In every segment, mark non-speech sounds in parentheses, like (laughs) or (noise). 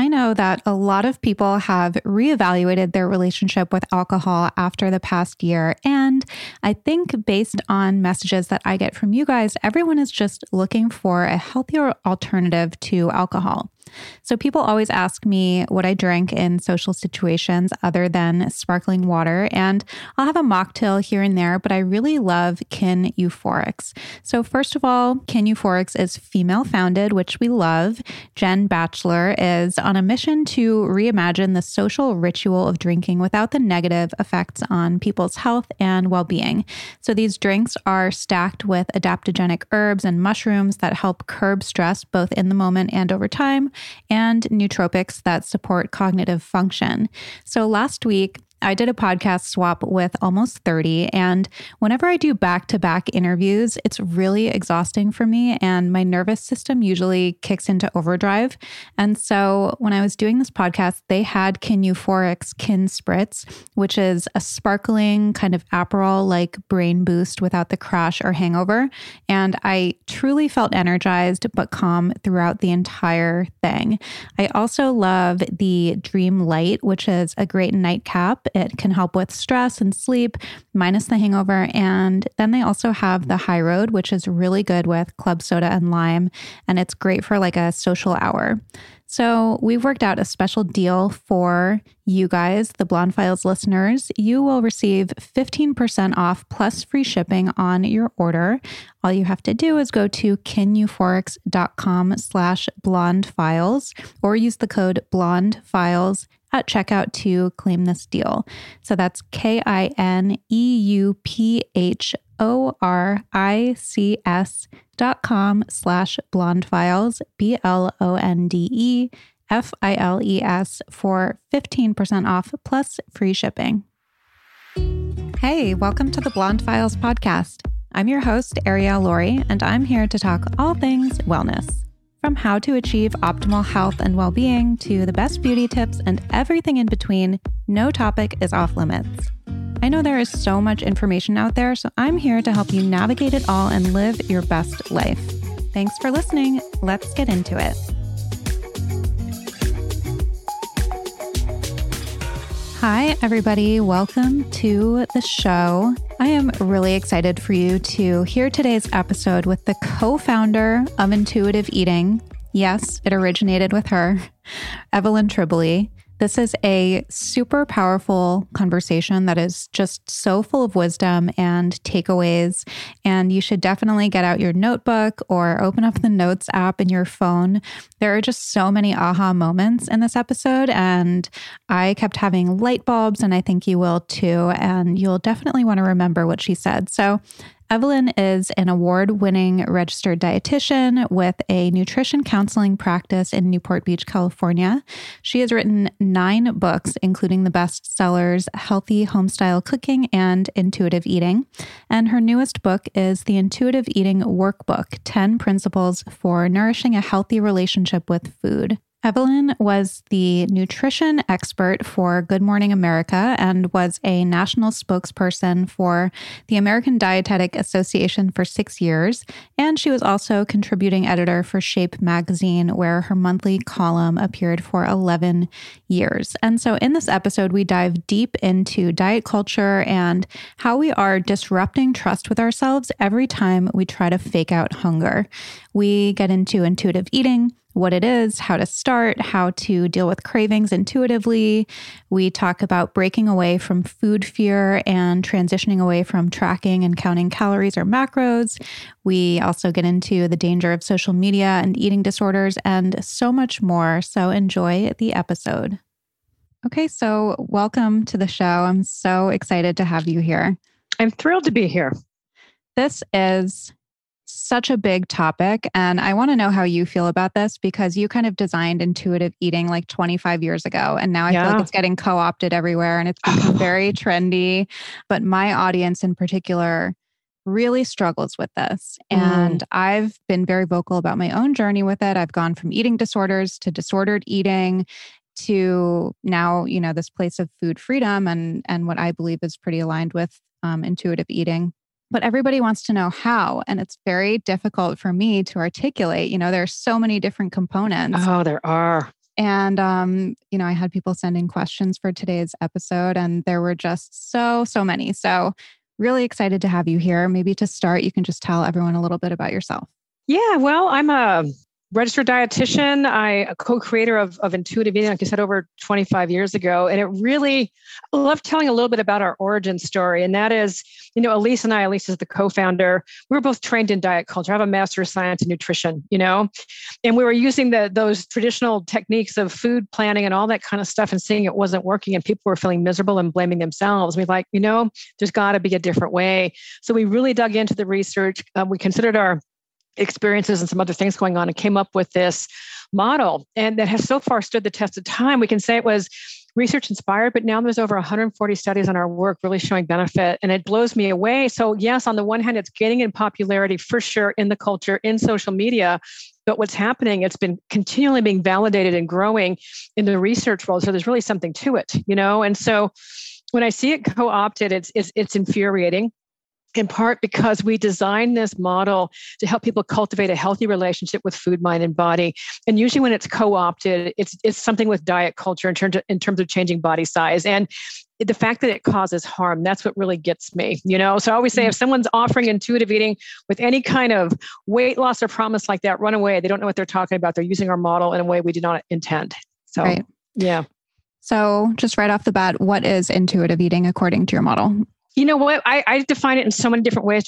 I know that a lot of people have reevaluated their relationship with alcohol after the past year. And I think, based on messages that I get from you guys, everyone is just looking for a healthier alternative to alcohol. So people always ask me what I drink in social situations other than sparkling water, and I'll have a mocktail here and there, but I really love Kin Euphorics. So first of all, Kin Euphorics is female founded, which we love. Jen Batchelor is on a mission to reimagine the social ritual of drinking without the negative effects on people's health and well-being. So these drinks are stacked with adaptogenic herbs and mushrooms that help curb stress both in the moment and over time and nootropics that support cognitive function. So last week, I did a podcast swap with almost 30. And whenever I do back to back interviews, it's really exhausting for me. And my nervous system usually kicks into overdrive. And so when I was doing this podcast, they had Kin Euphorics Kin Spritz, which is a sparkling kind of Aperol like brain boost without the crash or hangover. And I truly felt energized but calm throughout the entire thing. I also love the Dream Light, which is a great nightcap it can help with stress and sleep, minus the hangover. And then they also have the High Road, which is really good with club soda and lime. And it's great for like a social hour. So, we've worked out a special deal for you guys, the Blonde Files listeners. You will receive 15% off plus free shipping on your order. All you have to do is go to kineuphorics.com slash blonde files or use the code blondefiles at checkout to claim this deal. So that's K I N E U P H O R I C S dot com slash blonde files, B L O N D E F I L E S for 15% off plus free shipping. Hey, welcome to the Blonde Files podcast. I'm your host, Ariel Laurie, and I'm here to talk all things wellness. From how to achieve optimal health and well being to the best beauty tips and everything in between, no topic is off limits. I know there is so much information out there, so I'm here to help you navigate it all and live your best life. Thanks for listening. Let's get into it. Hi, everybody. Welcome to the show. I am really excited for you to hear today's episode with the co founder of Intuitive Eating. Yes, it originated with her, (laughs) Evelyn Tribole. This is a super powerful conversation that is just so full of wisdom and takeaways. And you should definitely get out your notebook or open up the notes app in your phone. There are just so many aha moments in this episode. And I kept having light bulbs, and I think you will too. And you'll definitely want to remember what she said. So, Evelyn is an award winning registered dietitian with a nutrition counseling practice in Newport Beach, California. She has written nine books, including the bestsellers Healthy Homestyle Cooking and Intuitive Eating. And her newest book is The Intuitive Eating Workbook 10 Principles for Nourishing a Healthy Relationship with Food. Evelyn was the nutrition expert for Good Morning America and was a national spokesperson for the American Dietetic Association for six years. And she was also contributing editor for Shape magazine, where her monthly column appeared for 11 years. And so in this episode, we dive deep into diet culture and how we are disrupting trust with ourselves every time we try to fake out hunger. We get into intuitive eating what it is, how to start, how to deal with cravings intuitively. We talk about breaking away from food fear and transitioning away from tracking and counting calories or macros. We also get into the danger of social media and eating disorders and so much more. So enjoy the episode. Okay, so welcome to the show. I'm so excited to have you here. I'm thrilled to be here. This is such a big topic. And I want to know how you feel about this because you kind of designed intuitive eating like 25 years ago. And now I yeah. feel like it's getting co opted everywhere and it's (laughs) become very trendy. But my audience in particular really struggles with this. Mm. And I've been very vocal about my own journey with it. I've gone from eating disorders to disordered eating to now you know this place of food freedom and and what i believe is pretty aligned with um, intuitive eating but everybody wants to know how and it's very difficult for me to articulate you know there are so many different components. Oh there are. And um, you know i had people sending questions for today's episode and there were just so so many. So really excited to have you here. Maybe to start you can just tell everyone a little bit about yourself. Yeah well i'm a registered dietitian. I a co-creator of, of intuitive eating, like I said, over 25 years ago. And it really I love telling a little bit about our origin story. And that is, you know, Elyse and I, Elyse is the co-founder. We were both trained in diet culture. I have a master of science in nutrition, you know, and we were using the those traditional techniques of food planning and all that kind of stuff and seeing it wasn't working and people were feeling miserable and blaming themselves. We like, you know, there's got to be a different way. So we really dug into the research. Um, we considered our experiences and some other things going on and came up with this model. And that has so far stood the test of time. We can say it was research inspired but now there's over 140 studies on our work really showing benefit and it blows me away. So yes on the one hand it's gaining in popularity for sure in the culture in social media but what's happening it's been continually being validated and growing in the research world. So there's really something to it you know? And so when i see it co-opted it's it's, it's infuriating in part because we designed this model to help people cultivate a healthy relationship with food, mind, and body. And usually, when it's co-opted, it's it's something with diet culture in terms of, in terms of changing body size. And the fact that it causes harm that's what really gets me you know? So i always say if mm-hmm. someone's offering intuitive eating with any kind of weight loss or promise like that run away. They don't know what they're talking about. They're using our model in a way we did not intend. So right. yeah. So just right off the bat what is intuitive eating according to your model you know what? I, I, define it in so many different ways,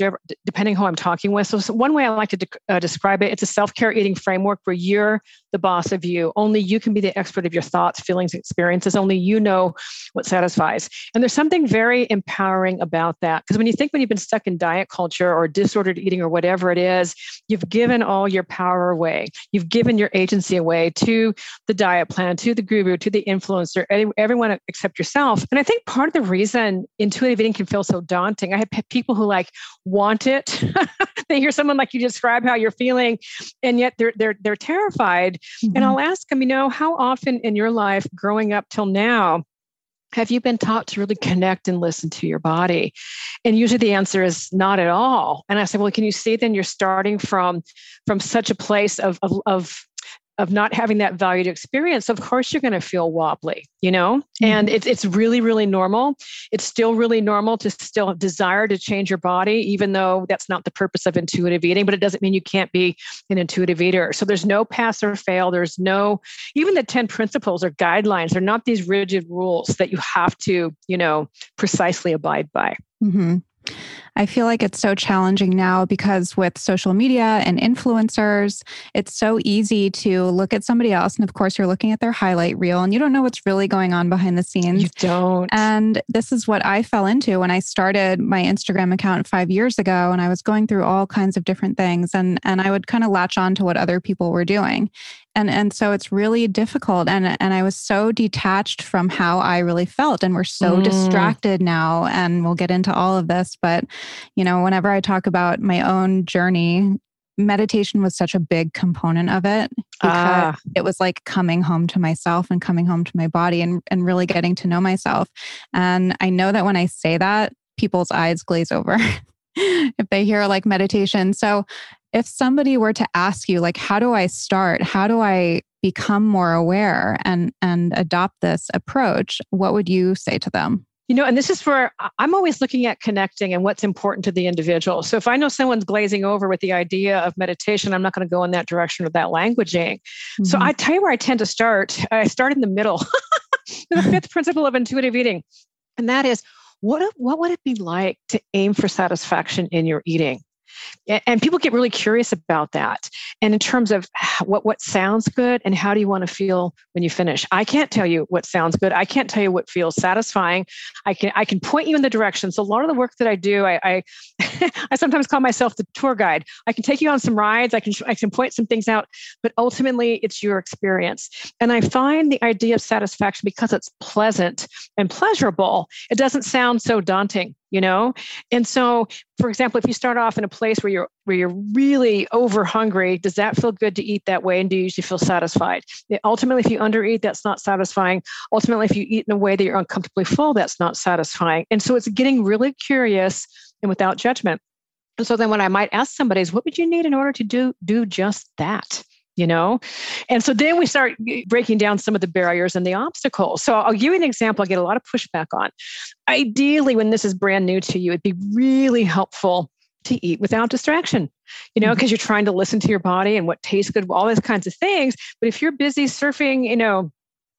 depending who I'm talking with. So, so one way I like to de- uh, describe it, it's a self-care eating framework where you're the boss of you. Only you can be the expert of your thoughts, feelings, experiences. Only you know what satisfies. And there's something very empowering about that. Because when you think when you've been stuck in diet culture or disordered eating or whatever it is, you've given all your power away. You've given your agency away to the diet plan, to the guru, to the influencer, everyone except yourself. And I think part of the reason intuitive eating can feel so daunting, I have people who like want it. (laughs) they hear someone like you describe how you're feeling, and yet they're they're they're terrified Mm-hmm. And I'll ask them, you know, how often in your life growing up till now have you been taught to really connect and listen to your body? And usually the answer is not at all. And I say, well, can you see then you're starting from from such a place of of, of of not having that valued experience, of course you're going to feel wobbly, you know? Mm-hmm. And it's it's really, really normal. It's still really normal to still desire to change your body, even though that's not the purpose of intuitive eating, but it doesn't mean you can't be an intuitive eater. So there's no pass or fail. There's no even the 10 principles or guidelines are not these rigid rules that you have to, you know, precisely abide by. Mm-hmm. I feel like it's so challenging now because with social media and influencers, it's so easy to look at somebody else. And of course, you're looking at their highlight reel and you don't know what's really going on behind the scenes. You don't. And this is what I fell into when I started my Instagram account five years ago. And I was going through all kinds of different things. And, and I would kind of latch on to what other people were doing and and so it's really difficult and and i was so detached from how i really felt and we're so mm. distracted now and we'll get into all of this but you know whenever i talk about my own journey meditation was such a big component of it because ah. it was like coming home to myself and coming home to my body and, and really getting to know myself. And I know that when I say that, people's eyes glaze over (laughs) if they hear like meditation. So if somebody were to ask you like how do I start? How do I become more aware and and adopt this approach, what would you say to them? You know, and this is where I'm always looking at connecting and what's important to the individual. So if I know someone's glazing over with the idea of meditation, I'm not going to go in that direction with that languaging. Mm-hmm. So I tell you where I tend to start. I start in the middle. (laughs) the fifth principle of intuitive eating. And that is what, what would it be like to aim for satisfaction in your eating? And people get really curious about that. And in terms of what what sounds good and how do you want to feel when you finish? I can't tell you what sounds good. I can't tell you what feels satisfying. I can i can point you in the direction. So a lot of the work that i do i i, (laughs) I sometimes call myself the tour guide. I can take you on some rides. I can i can point some things out but ultimately it's your experience. And i find the idea of satisfaction because it's pleasant and pleasurable it doesn't sound so daunting you know? And so for example if you start off in a place where you're where you're really over hungry does that feel good to eat that way? And do you usually feel satisfied? Ultimately if you undereat that's not satisfying. Ultimately if you eat in a way that you're uncomfortably full that's not satisfying. And so it's getting really curious and without judgment. And so then what i might ask somebody is what would you need in order to do do just that you know? And so then we start breaking down some of the barriers and the obstacles. So I'll give you an example I get a lot of pushback on. Ideally, when this is brand new to you, it'd be really helpful to eat without distraction, you know, because mm-hmm. you're trying to listen to your body and what tastes good, all those kinds of things. But if you're busy surfing, you know,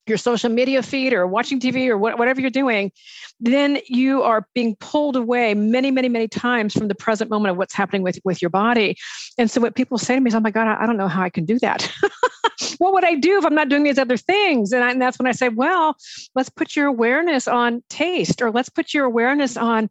your social media feed or watching TV or whatever you're doing, then you are being pulled away many, many, many times from the present moment of what's happening with, with your body. And so what people say to me is, oh my God, I, I don't know how I can do that. (laughs) what would I do if I'm not doing these other things? And, I, and that's when I say, well, let's put your awareness on taste or let's put your awareness on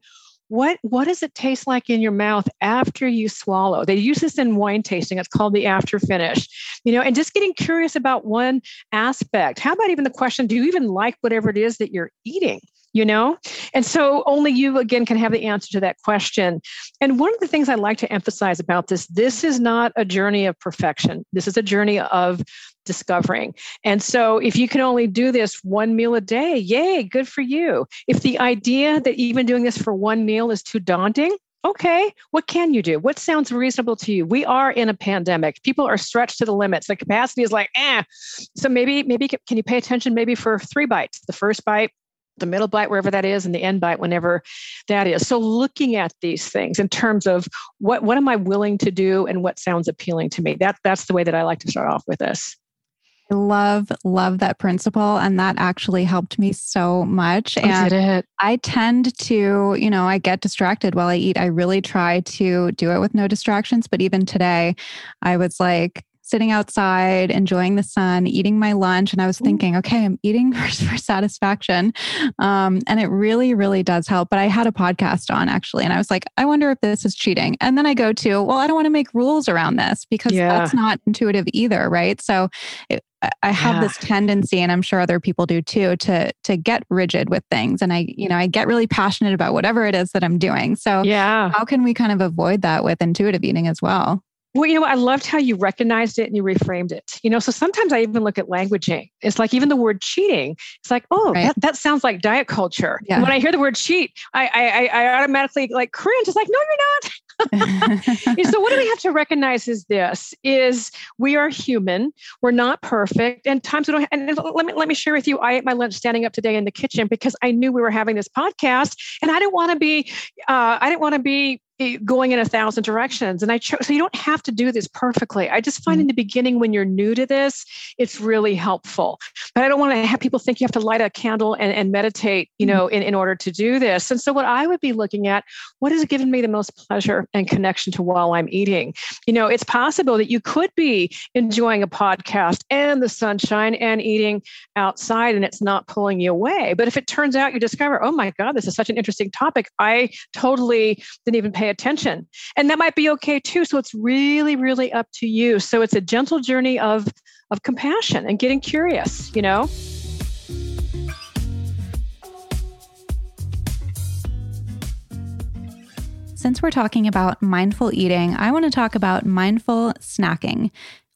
what what does it taste like in your mouth after you swallow? They use this in wine tasting. It's called the after finish. You know and just getting curious about one aspect. How about even the question do you even like whatever it is that you're eating you know? And so only you again can have the answer to that question. And one of the things i like to emphasize about this this is not a journey of perfection. This is a journey of discovering. And so if you can only do this one meal a day, yay, good for you. If the idea that even doing this for one meal is too daunting, okay, what can you do? What sounds reasonable to you? We are in a pandemic. People are stretched to the limits. The capacity is like, eh. So maybe, maybe can you pay attention maybe for three bites? The first bite, the middle bite, wherever that is, and the end bite, whenever that is. So looking at these things in terms of what what am I willing to do and what sounds appealing to me. That that's the way that I like to start off with this. I love, love that principle. And that actually helped me so much. And I tend to, you know, I get distracted while I eat. I really try to do it with no distractions. But even today, I was like, sitting outside, enjoying the sun, eating my lunch. And I was thinking, okay, I'm eating (laughs) for, for satisfaction. Um, and it really, really does help. But I had a podcast on actually, and I was like, I wonder if this is cheating. And then I go to, well, I don't want to make rules around this because yeah. that's not intuitive either. Right. So it, I have yeah. this tendency, and I'm sure other people do too, to to get rigid with things. And I, you know, I get really passionate about whatever it is that I'm doing. So yeah, how can we kind of avoid that with intuitive eating as well? Well, you know, I loved how you recognized it and you reframed it. You know, so sometimes I even look at languaging. It's like even the word cheating. It's like, oh, right. that, that sounds like diet culture. Yeah. When I hear the word cheat, I, I I automatically like cringe. It's like, no, you're not. (laughs) so what do we have to recognize is this: is we are human. We're not perfect, and times we don't. And let me let me share with you. I ate my lunch standing up today in the kitchen because I knew we were having this podcast, and I didn't want to be. Uh, I didn't want to be going in a thousand directions. And I chose, so you don't have to do this perfectly. I just find mm-hmm. in the beginning when you're new to this, it's really helpful. But I don't want to have people think you have to light a candle and, and meditate, you mm-hmm. know, in, in order to do this. And so what I would be looking at, what has given me the most pleasure and connection to while I'm eating? You know, it's possible that you could be enjoying a podcast and the sunshine and eating outside and it's not pulling you away. But if it turns out you discover, oh my God, this is such an interesting topic, I totally didn't even pay attention. And that might be okay too. So it's really, really up to you. So it's a gentle journey of, of compassion and getting curious, you know? Since we're talking about mindful eating, I want to talk about mindful snacking.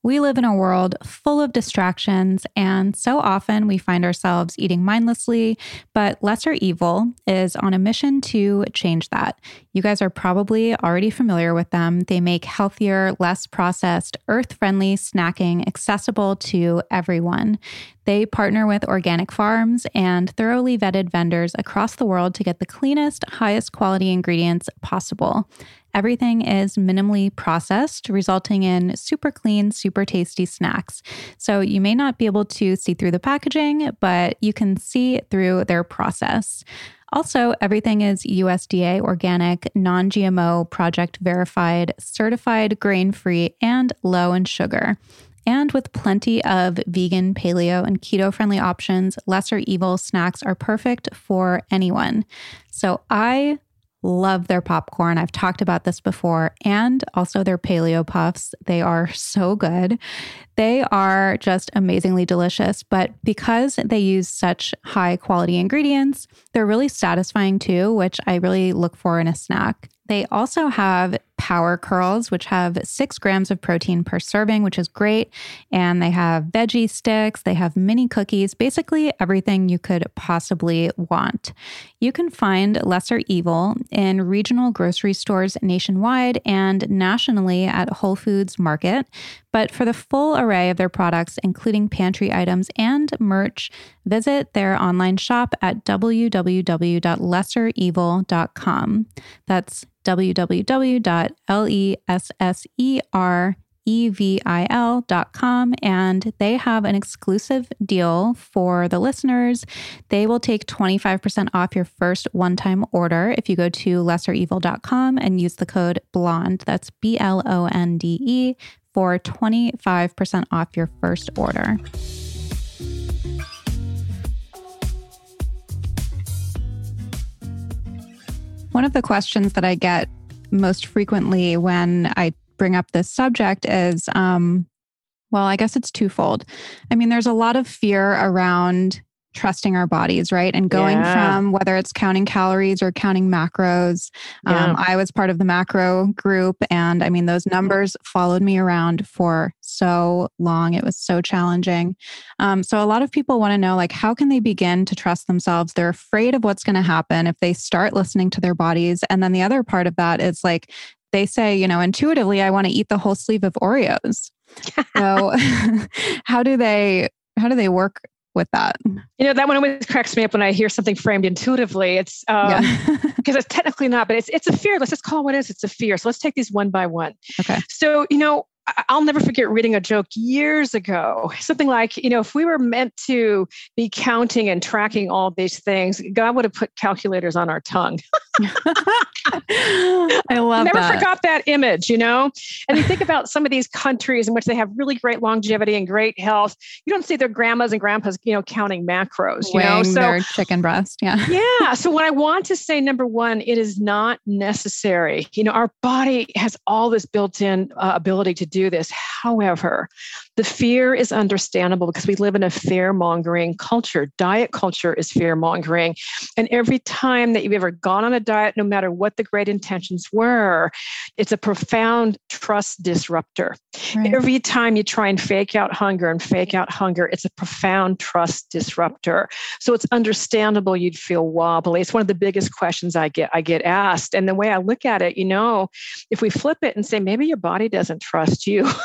We live in a world full of distractions, and so often we find ourselves eating mindlessly. But Lesser Evil is on a mission to change that. You guys are probably already familiar with them. They make healthier, less processed, earth friendly snacking accessible to everyone. They partner with organic farms and thoroughly vetted vendors across the world to get the cleanest, highest quality ingredients possible. Everything is minimally processed, resulting in super clean, super tasty snacks. So you may not be able to see through the packaging, but you can see through their process. Also, everything is USDA organic, non GMO, project verified, certified, grain free, and low in sugar. And with plenty of vegan, paleo, and keto friendly options, lesser evil snacks are perfect for anyone. So I love their popcorn. I've talked about this before, and also their paleo puffs. They are so good. They are just amazingly delicious, but because they use such high quality ingredients, they're really satisfying too, which I really look for in a snack. They also have power curls, which have six grams of protein per serving, which is great. And they have veggie sticks, they have mini cookies, basically everything you could possibly want. You can find Lesser Evil in regional grocery stores nationwide and nationally at Whole Foods Market. But for the full array of their products, including pantry items and merch, visit their online shop at www.lesserevil.com. That's www.lesserevil.com and they have an exclusive deal for the listeners. They will take 25% off your first one time order if you go to lesserevil.com and use the code BLONDE. That's B L O N D E for 25% off your first order. One of the questions that I get most frequently when I bring up this subject is um, well, I guess it's twofold. I mean, there's a lot of fear around trusting our bodies, right? And going yeah. from whether it's counting calories or counting macros. Yeah. Um, I was part of the macro group. And I mean, those numbers followed me around for so long. It was so challenging. Um, so a lot of people want to know, like, how can they begin to trust themselves? They're afraid of what's going to happen if they start listening to their bodies. And then the other part of that is like, they say, you know, intuitively, I want to eat the whole sleeve of Oreos. so (laughs) how do they how do they work with that. You know, that one always cracks me up when I hear something framed intuitively. It's um, yeah. (laughs) because it's technically not, but it's it's a fear. Let's just call it what it is. It's a fear. So let's take these one by one. Okay. So, you know, I'll never forget reading a joke years ago. Something like, you know, if we were meant to be counting and tracking all these things, God would have put calculators on our tongue. (laughs) I love that. never that. forgot that image, you know? And you think about some of these countries in which they have really great longevity and great health. You don't see their grandmas and grandpas, you know, counting macros, you Weighing know? So their chicken breast. Yeah. (laughs) yeah. So what I want to say, number one, it is not necessary. You know, our body has all this built-in uh, ability to do this. However, the fear is understandable because we live in a fear mongering culture. Diet culture is fear mongering. And every time that you've ever gone on a diet, no matter what the great intentions were, it's a profound trust disruptor. Right. Every time you try and fake out hunger and fake out hunger, it's a profound trust disruptor. So it's understandable you'd feel wobbly. It's one of the biggest questions I get I get asked. And the way I look at it, you know, if we flip it and say maybe your body doesn't trust you. (laughs)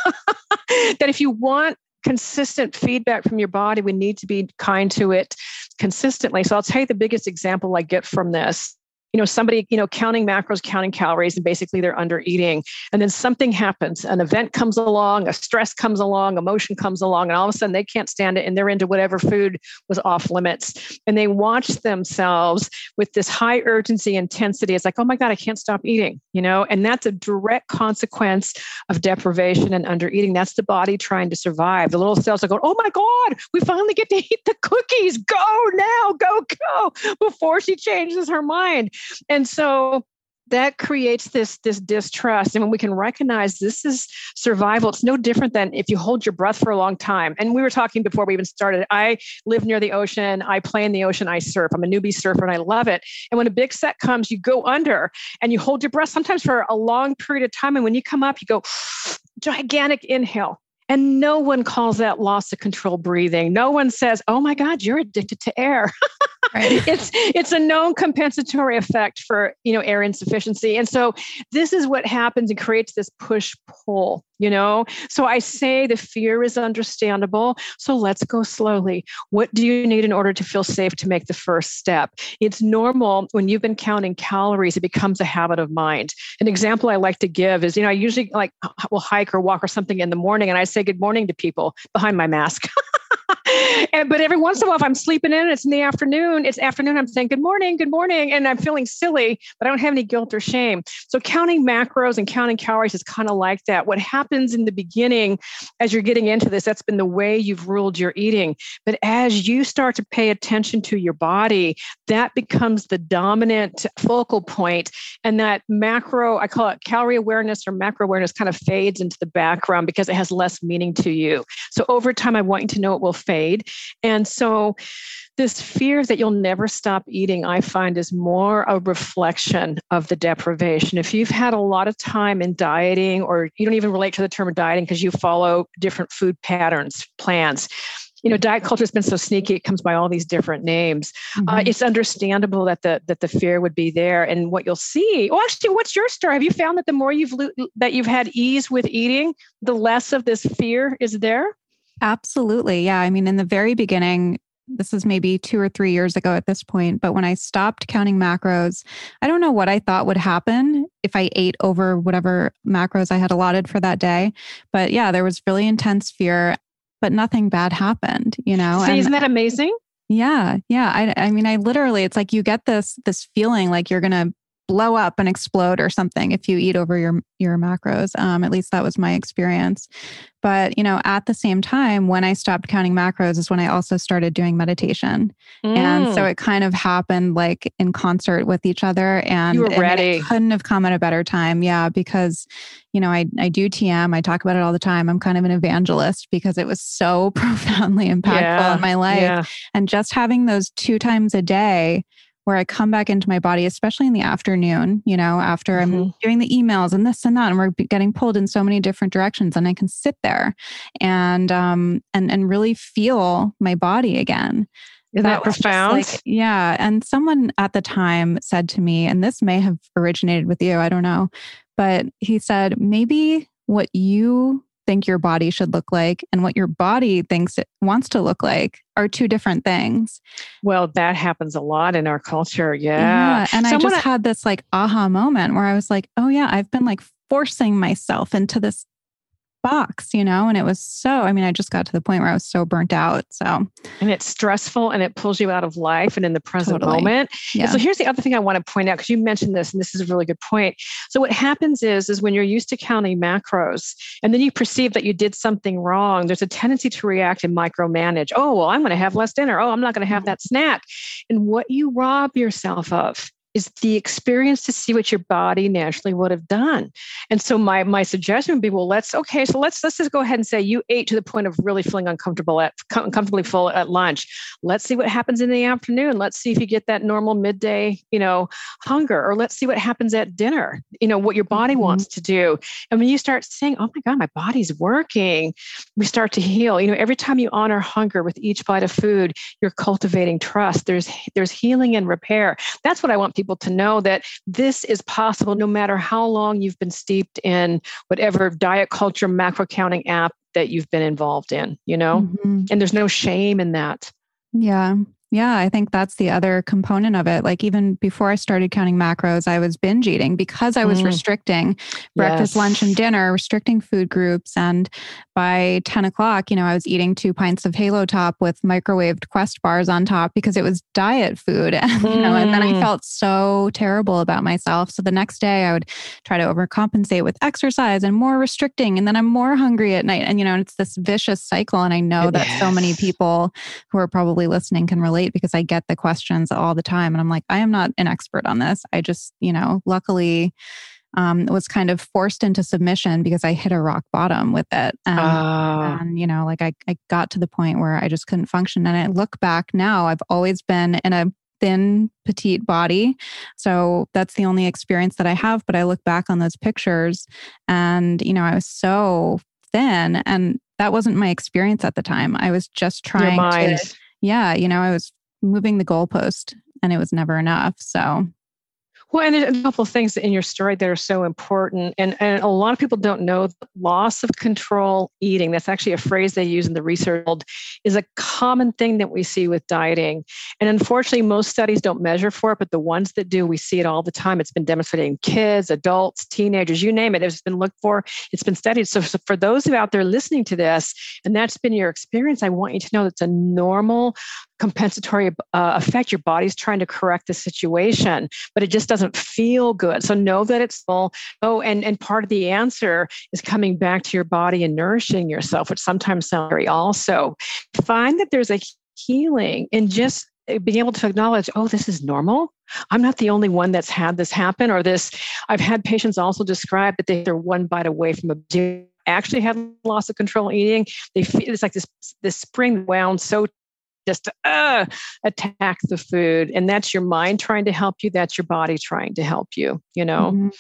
that if you want consistent feedback from your body, we need to be kind to it consistently. So I'll tell you the biggest example I get from this you know somebody you know counting macros counting calories and basically they're under eating. And then something happens. An event comes along a stress comes along emotion comes along and all of a sudden they can't stand it and they're into whatever food was off limits. And they watch themselves with this high urgency intensity. It's like oh my god i can't stop eating you know? And that's a direct consequence of deprivation and under eating. That's the body trying to survive. The little cells are going oh my god we finally get to eat the cookies. Go now go go before she changes her mind and so that creates this this distrust. And when we can recognize this is survival it's no different than if you hold your breath for a long time. And we were talking before we even started i live near the ocean i play in the ocean i surf. I'm a newbie surfer and i love it. And when a big set comes you go under and you hold your breath sometimes for a long period of time. And when you come up you go (gasps) gigantic inhale and no one calls that loss of control breathing. No one says, "Oh my God, you're addicted to air." (laughs) Right. it's it's a known compensatory effect for you know air insufficiency, and so this is what happens and creates this push pull you know? So i say the fear is understandable so let's go slowly. What do you need in order to feel safe to make the first step? It's normal when you've been counting calories it becomes a habit of mind. An example i like to give is you know i usually like will hike or walk or something in the morning and i say good morning to people behind my mask (laughs) (laughs) and, but every once in a while, if I'm sleeping in, it's in the afternoon. It's afternoon. I'm saying good morning, good morning, and I'm feeling silly, but I don't have any guilt or shame. So counting macros and counting calories is kind of like that. What happens in the beginning, as you're getting into this, that's been the way you've ruled your eating. But as you start to pay attention to your body, that becomes the dominant focal point, and that macro, I call it calorie awareness or macro awareness, kind of fades into the background because it has less meaning to you. So over time, I want you to know it will fade. And so this fear that you'll never stop eating, I find is more a reflection of the deprivation. If you've had a lot of time in dieting, or you don't even relate to the term dieting because you follow different food patterns, plans, you know diet culture has been so sneaky it comes by all these different names. Uh, mm-hmm. uh, it's understandable that the that the fear would be there. And what you'll see well actually what's your story? Have you found that the more you've that you've had ease with eating the less of this fear is there Absolutely. Yeah. I mean, in the very beginning, this is maybe two or three years ago at this point, but when I stopped counting macros, I don't know what I thought would happen if I ate over whatever macros I had allotted for that day. But yeah, there was really intense fear, but nothing bad happened, you know? See, and, isn't that amazing? Yeah. Yeah. I, I mean, I literally, it's like you get this, this feeling like you're going to blow up and explode or something if you eat over your your macros um, at least that was my experience but you know at the same time when i stopped counting macros is when i also started doing meditation mm. and so mm. it kind of happened like in concert with each other and you were ready it couldn't have come at a better time yeah because you know I, I do tm i talk about it all the time i'm kind of an evangelist because it was so (laughs) profoundly impactful yeah. in my life yeah. and just having those two times a day where I come back into my body, especially in the afternoon, you know, after mm-hmm. I'm doing the emails and this and that, and we're getting pulled in so many different directions, and I can sit there and um and and really feel my body again. Is that, that profound? Like, yeah. And someone at the time said to me, and this may have originated with you, I don't know, but he said, maybe what you think your body should look like and what your body thinks it wants to look like are two different things. Well, that happens a lot in our culture. Yeah. yeah. And Someone I just had this like aha moment where I was like, oh, yeah, I've been like forcing myself into this box, you know? And it was so, I mean, I just got to the point where I was so burnt out. So, and it's stressful and it pulls you out of life and in the present totally. moment. Yeah. And so here's the other thing I want to point out because you mentioned this and this is a really good point. So what happens is is when you're used to counting macros and then you perceive that you did something wrong, there's a tendency to react and micromanage. Oh, well, I'm going to have less dinner. Oh, I'm not going to have mm-hmm. that snack. And what you rob yourself of is the experience to see what your body naturally would have done. And so my my suggestion would be, well, let's okay, so let's let's just go ahead and say you ate to the point of really feeling uncomfortable at uncomfortably full at lunch. Let's see what happens in the afternoon. Let's see if you get that normal midday, you know, hunger, or let's see what happens at dinner. You know what your body mm-hmm. wants to do. And when you start saying, "Oh my God, my body's working," we start to heal. You know, every time you honor hunger with each bite of food, you're cultivating trust. There's there's healing and repair. That's what I want people to know that this is possible no matter how long you've been steeped in whatever diet culture macro counting app that you've been involved in, you know? Mm-hmm. And there's no shame in that. Yeah. Yeah, I think that's the other component of it. Like even before I started counting macros, I was binge eating because I was mm. restricting breakfast, yes. lunch, and dinner, restricting food groups. And by 10 o'clock, you know, I was eating two pints of Halo Top with microwaved Quest bars on top because it was diet food. (laughs) And, you know, and then I mm. felt so terrible about myself. So the next day I would try to overcompensate with exercise and more restricting. And then I'm more hungry at night. And, you know, it's this vicious cycle. And I know that so many people who are probably listening can relate relate because I get the questions all the time. And I'm like, I am not an expert on this. I just, you know, luckily um, was kind of forced into submission because I hit a rock bottom with it. And, Ah. and you know, like I, I got to the point where I just couldn't function. And I look back now, I've always been in a thin, petite body. So that's the only experience that I have. But I look back on those pictures and, you know, I was so thin and that wasn't my experience at the time. I was just trying to, yeah, you know, I was moving the goalpost and it was never enough. So, Well, and a couple of things in your story that are so important. And, and a lot of people don't know loss of control eating, that's actually a phrase they use in the research world, is a common thing that we see with dieting. And unfortunately, most studies don't measure for it, but the ones that do, we see it all the time. It's been demonstrated in kids, adults, teenagers, you name it. It's been looked for, it's been studied. So, so for those who out there listening to this, and that's been your experience, I want you to know that's a normal compensatory uh, effect. Your body's trying to correct the situation, but it just doesn't feel good. So know that it's full. Oh, and, and part of the answer is coming back to your body and nourishing yourself, which sometimes sounds very also. Find that there's a healing in just being able to acknowledge, oh, this is normal. I'm not the only one that's had this happen, or this. I've had patients also describe that they're one bite away from a actually had loss of control eating. They feel it's like this this spring wound so just uh, attack the food, and that's your mind trying to help you. That's your body trying to help you. You know. Mhm.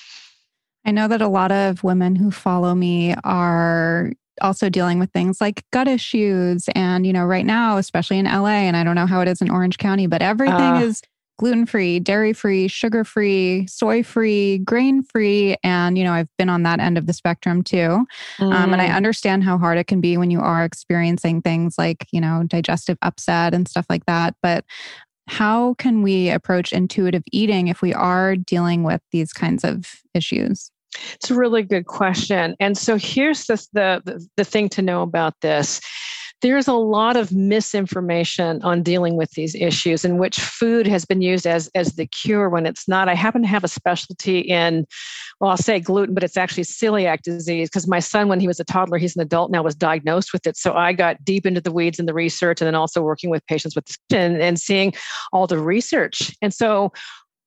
I know that a lot of women who follow me are also dealing with things like gut issues. And, you know, right now, especially in LA, and I don't know how it is in Orange County, but everything Ah. is gluten free, dairy free, sugar free, soy free, grain free. And, you know, I've been on that end of the spectrum too. Um, and I Mm. understand how hard it can be when you are experiencing things like, you know, digestive upset and stuff like that. But how can we approach intuitive eating if we are dealing with these kinds of issues? It's a really good question. And so here's the, the, the thing to know about this. There's a lot of misinformation on dealing with these issues in which food has been used as, as the cure when it's not. I happen to have a specialty in, well, I'll say gluten, but it's actually celiac disease because my son, when he was a toddler, he's an adult now, was diagnosed with it. So I got deep into the weeds in the research and then also working with patients with and, and seeing all the research. And so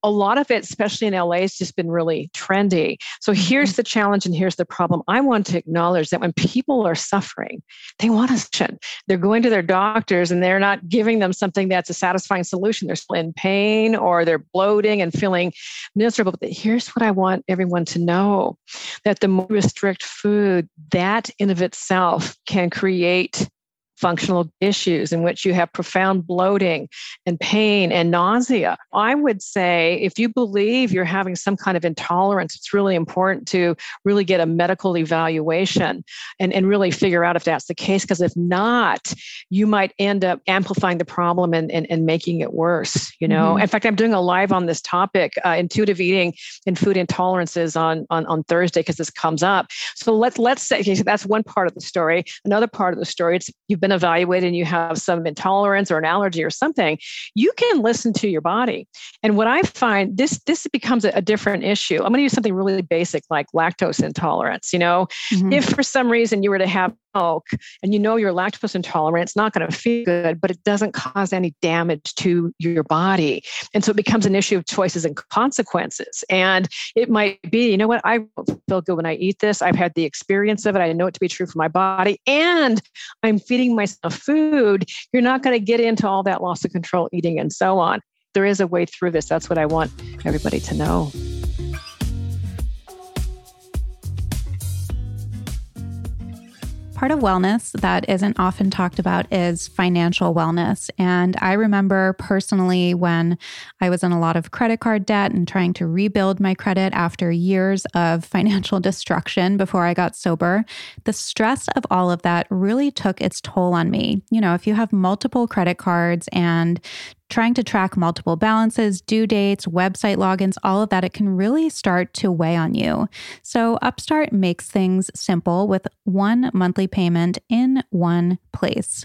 a lot of it, especially in LA, has just been really trendy. So here's mm-hmm. the challenge and here's the problem. I want to acknowledge that when people are suffering, they want a solution. They're going to their doctors and they're not giving them something that's a satisfying solution. They're still in pain or they're bloating and feeling miserable. But here's what I want everyone to know that the more restrict food, that in of itself can create functional issues in which you have profound bloating and pain and nausea. I would say if you believe you're having some kind of intolerance, it's really important to really get a medical evaluation and, and really figure out if that's the case. Because if not, you might end up amplifying the problem and, and, and making it worse. You know, Mhm. in fact, I'm doing a live on this topic, uh, intuitive eating and food intolerances on, on, on Thursday because this comes up. So let's let's say okay, so that's one part of the story. Another part of the story, it's you've been evaluated and you have some intolerance or an allergy or something. You can listen to your body. And what I find this this becomes a, a different issue. I'm going to use something really basic like lactose intolerance. You know, Mhm. if for some reason you were to have milk and you know you're lactose intolerant, it's not going to feel good, but it doesn't cause any damage to your body. And so it becomes an issue of choices and consequences. And it might be, you know what, I feel good when I eat this. I've had the experience of it. I know it to be true for my body. And I'm feeding myself food. You're not going to get into all that loss of control eating and so on. There is a way through this. That's what I want everybody to know. Part of wellness that isn't often talked about is financial wellness. And I remember personally when I was in a lot of credit card debt and trying to rebuild my credit after years of (laughs) financial destruction before I got sober, the stress of all of that really took its toll on me. You know, if you have multiple credit cards and trying to track multiple balances, due dates, website logins, all of that, it can really start to weigh on you. So, Upstart makes things simple with one monthly payment in one place.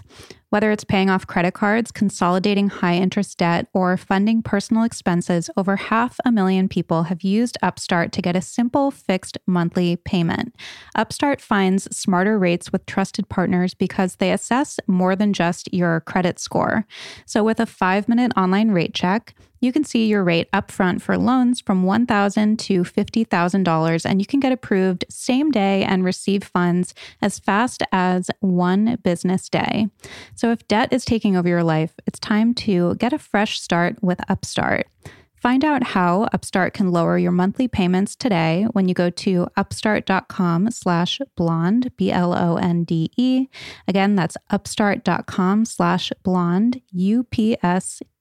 Whether it's paying off credit cards, consolidating high interest debt, or funding personal expenses, over half a million people have used Upstart to get a simple fixed monthly payment. Upstart finds smarter rates with trusted partners because they assess more than just your credit score. So, with a five minute online rate check, you can see your rate upfront for loans from 1,000 to $50,000, and you can get approved same day and receive funds as fast as one business day. So, if debt is taking over your life, it's time to get a fresh start with Upstart. Find out how Upstart can lower your monthly payments today when you go to upstart.com slash blonde, B-L-O-N-D-E. Again, that's upstart.com slash blonde, U-P-S-T-A-R-T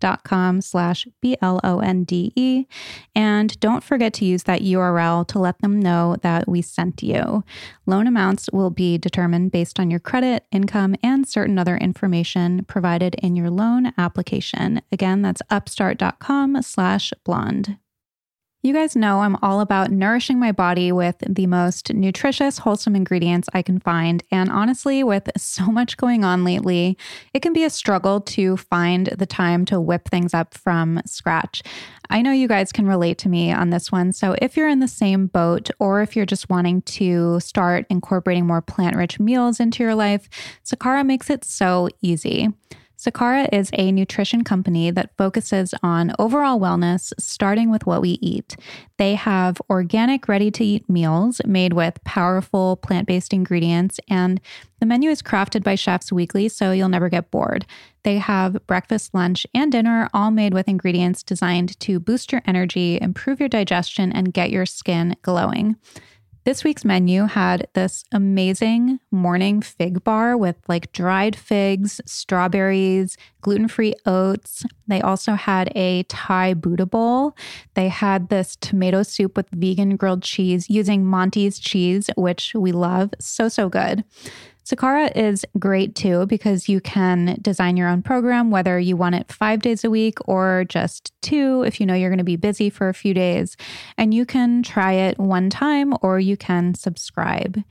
dot com slash B-L-O-N-D-E. And don't forget to use that URL to let them know that we sent you. Loan amounts will be determined based on your credit, income, and certain other information provided in your loan application. Again, that's upstart.com slash blonde. You guys know I'm all about nourishing my body with the most nutritious, wholesome ingredients I can find. And honestly, with so much going on lately, it can be a struggle to find the time to whip things up from scratch. I know you guys can relate to me on this one. So if you're in the same boat, or if you're just wanting to start incorporating more plant rich meals into your life, Sakara makes it so easy. Sakara is a nutrition company that focuses on overall wellness, starting with what we eat. They have organic, ready to eat meals made with powerful plant based ingredients, and the menu is crafted by chefs weekly, so you'll never get bored. They have breakfast, lunch, and dinner, all made with ingredients designed to boost your energy, improve your digestion, and get your skin glowing. This week's menu had this amazing morning fig bar with like dried figs, strawberries, gluten free oats. They also had a Thai Buddha bowl. They had this tomato soup with vegan grilled cheese using Monty's cheese, which we love. So, so good. Sakara is great too because you can design your own program, whether you want it five days a week or just two if you know you're going to be busy for a few days. And you can try it one time or you can subscribe.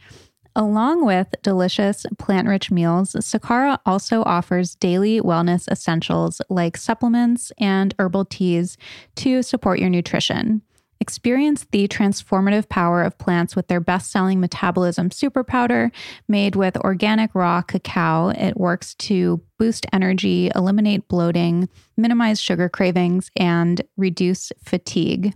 Along with delicious plant rich meals, Sakara also offers daily wellness essentials like supplements and herbal teas to support your nutrition. Experience the transformative power of plants with their best selling metabolism super powder made with organic raw cacao. It works to boost energy, eliminate bloating, minimize sugar cravings, and reduce fatigue.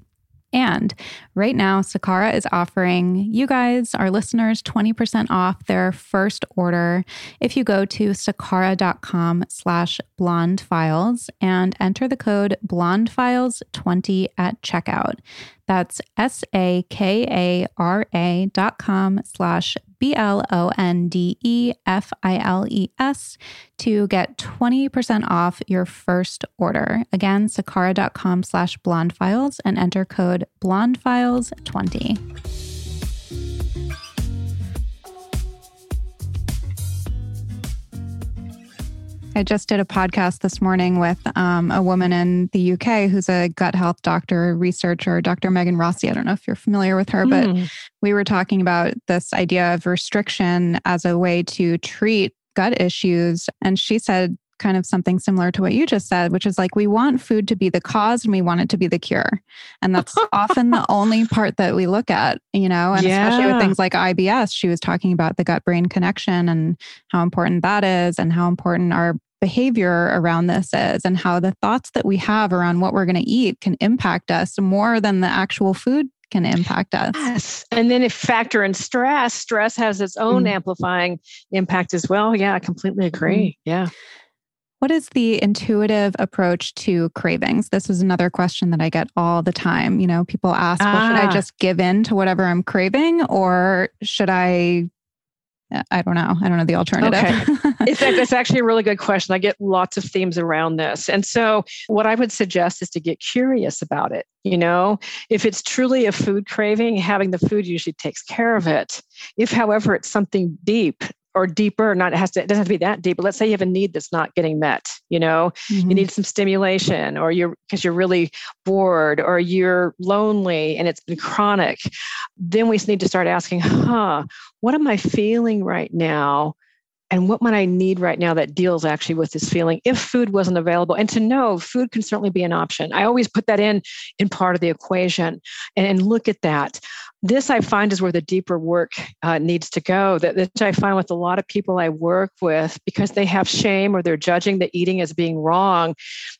And right now, Sakara is offering you guys, our listeners, 20% off their first order if you go to sakara.com slash blondefiles and enter the code blondefiles20 at checkout. That's S-A-K-A-R-A dot com slash B-L-O-N-D-E-F-I-L-E-S to get 20% off your first order. Again, sakara.com slash blondefiles and enter code blondefiles20. I just did a podcast this morning with um, a woman in the UK who's a gut health doctor, researcher, Dr. Megan Rossi. I don't know if you're familiar with her, but hmm. we were talking about this idea of restriction as a way to treat gut issues. And she said, kind of something similar to what you just said, which is like we want food to be the cause and we want it to be the cure. And that's (laughs) often the only part that we look at, you know, and yeah. especially with things like IBS, she was talking about the gut brain connection and how important that is and how important our behavior around this is and how the thoughts that we have around what we're going to eat can impact us more than the actual food can impact us. Yes. And then if factor in stress, stress has its own mm amplifying impact as well. Yeah, I completely agree. mm Yeah. What is the intuitive approach to cravings? This is another question that I get all the time. You know, people ask, ah. well, should I ah. just give in to whatever I'm craving or should I Uh, I don't know. I don't know the alternative. Okay. (laughs) it's, it's actually a really good question. I get lots of themes around this. And so, what I would suggest is to get curious about it. You know, if it's truly a food craving, having the food usually takes care of it. If, however, it's something deep or deeper not it has to it doesn't have to be that deep but let's say you have a need that's not getting met you know mm-hmm. you need some stimulation or you're because you're really bored or you're lonely and it's been chronic then we need to start asking huh what am i feeling right now and what might I need right now that deals actually with this feeling if food wasn't available? And to know food can certainly be an option. I always put that in in part of the equation and, and look at that. This I find is where the deeper work uh, needs to go. That which I find with a lot of people I work with because they have shame or they're judging the eating as being wrong,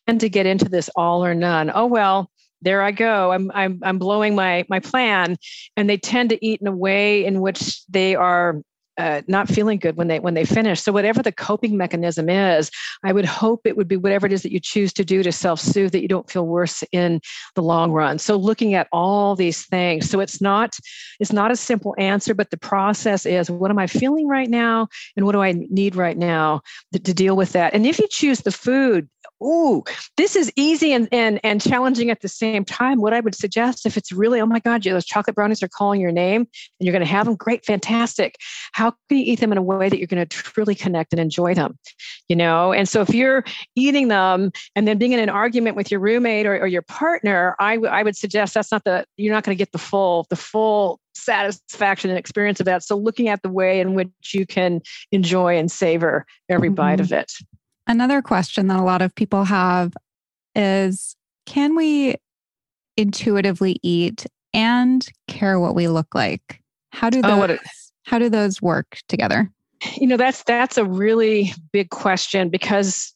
and to get into this all or none. Oh well, there I go. I'm I'm I'm blowing my my plan, and they tend to eat in a way in which they are uh, not feeling good when they when they finish. So whatever the coping mechanism is, I would hope it would be whatever it is that you choose to do to self-soothe that you don't feel worse in the long run. So looking at all these things. So it's not it's not a simple answer, but the process is what am I feeling right now and what do I need right now to, to deal with that. And if you choose the food, ooh, this is easy and, and, and challenging at the same time. What I would suggest if it's really, oh my God, those chocolate brownies are calling your name and you're going to have them, great, fantastic. How can you eat them in a way that you're going to truly connect and enjoy them? You know, and so if you're eating them and then being in an argument with your roommate or, or your partner, I, w- I would suggest that's not the, you're not going to get the full, the full satisfaction and experience of that. So looking at the way in which you can enjoy and savor every mm-hmm. bite of it. Another question that a lot of people have is can we intuitively eat and care what we look like? How do those, oh, how do those work together? You know, that's that's a really big question because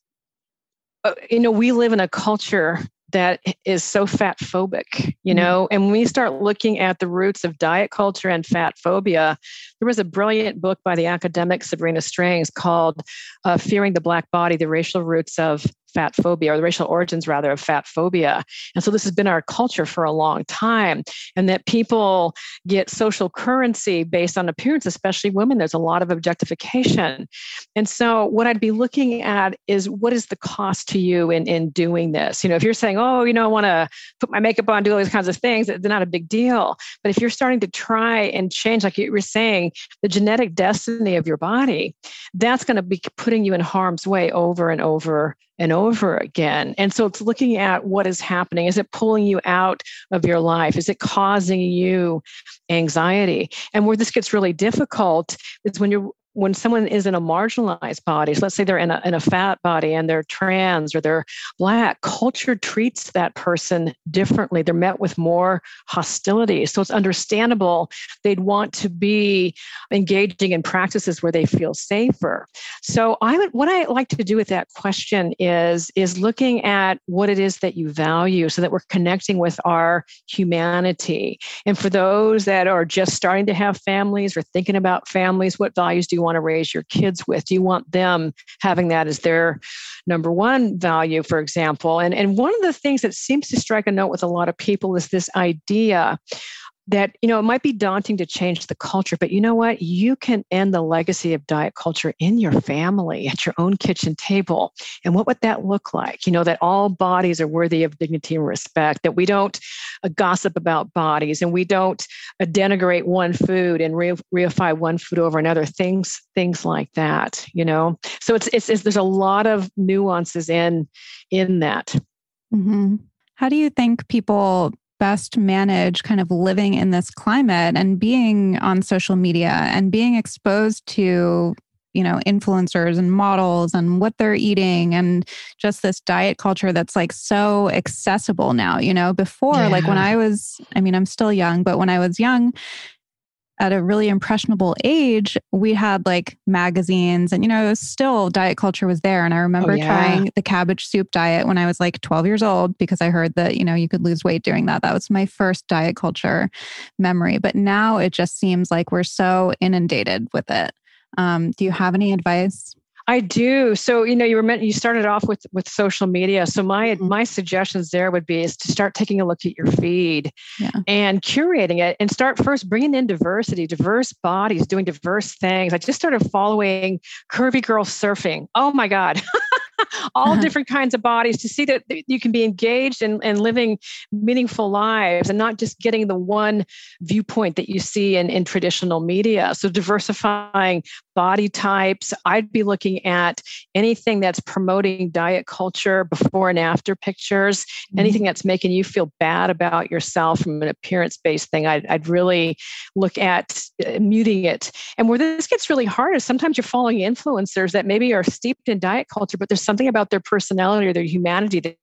uh, you know, we live in a culture that is so fat phobic, you mm. know. Mm-hmm. And when we start looking at the roots of diet culture and fat phobia, there was a brilliant book by the academic Sabrina Strings called uh, Fearing the Black Body The Racial Roots of fat phobia or the racial origins rather of fat phobia. And so this has been our culture for a long time and that people get social currency based on appearance especially women. There's a lot of objectification. And so what i'd be looking at is what is the cost to you in, in doing this? You know if you're saying oh you know i want to put my makeup on do all these kinds of things they're not a big deal. But if you're starting to try and change like you were saying the genetic destiny of your body that's going to be putting you in harm's way over and over and over again. And so it's looking at what is happening. Is it pulling you out of your life? Is it causing you anxiety? And where this gets really difficult is when you're when someone is in a marginalized body, so let's say they're in a, in a fat body and they're trans or they're black, culture treats that person differently. They're met with more hostility. So it's understandable they'd want to be engaging in practices where they feel safer. So I would what I like to do with that question is, is looking at what it is that you value so that we're connecting with our humanity. And for those that are just starting to have families or thinking about families, what values do you want to raise your kids with? Do you want them having that as their number one value, for example? And, and one of the things that seems to strike a note with a lot of people is this idea that you know it might be daunting to change the culture but you know what? You can end the legacy of diet culture in your family at your own kitchen table. And what would that look like? You know that all bodies are worthy of dignity and respect that we don't uh, gossip about bodies and we don't uh, denigrate one food and re- reify one food over another things things like that you know? So it's it's, it's there's a lot of nuances in in that. Mm-hmm. how do you think people best manage kind of living in this climate and being on social media and being exposed to you know influencers and models and what they're eating and just this diet culture that's like so accessible now you know before yeah. like when i was i mean i'm still young but when i was young at a really impressionable age, we had like magazines and, you know, still diet culture was there. And I remember oh, yeah. trying the cabbage soup diet when I was like 12 years old because I heard that, you know, you could lose weight doing that. That was my first diet culture memory. But now it just seems like we're so inundated with it. Um, do you have any advice? I do. So you know, you were meant you started off with with social media. So my mm-hmm. my suggestions there would be is to start taking a look at your feed yeah. and curating it, and start first bringing in diversity, diverse bodies doing diverse things. I just started following Curvy Girl Surfing. Oh my god. (laughs) (laughs) all different kinds of bodies to see that you can be engaged and, and living meaningful lives and not just getting the one viewpoint that you see in, in traditional media. So diversifying body types. I'd be looking at anything that's promoting diet culture before and after pictures, mm-hmm. anything that's making you feel bad about yourself from an appearance based thing. I'd, I'd really look at uh, muting it. And where this gets really hard is sometimes you're following influencers that maybe are steeped in diet culture, but there's something about their personality or their humanity that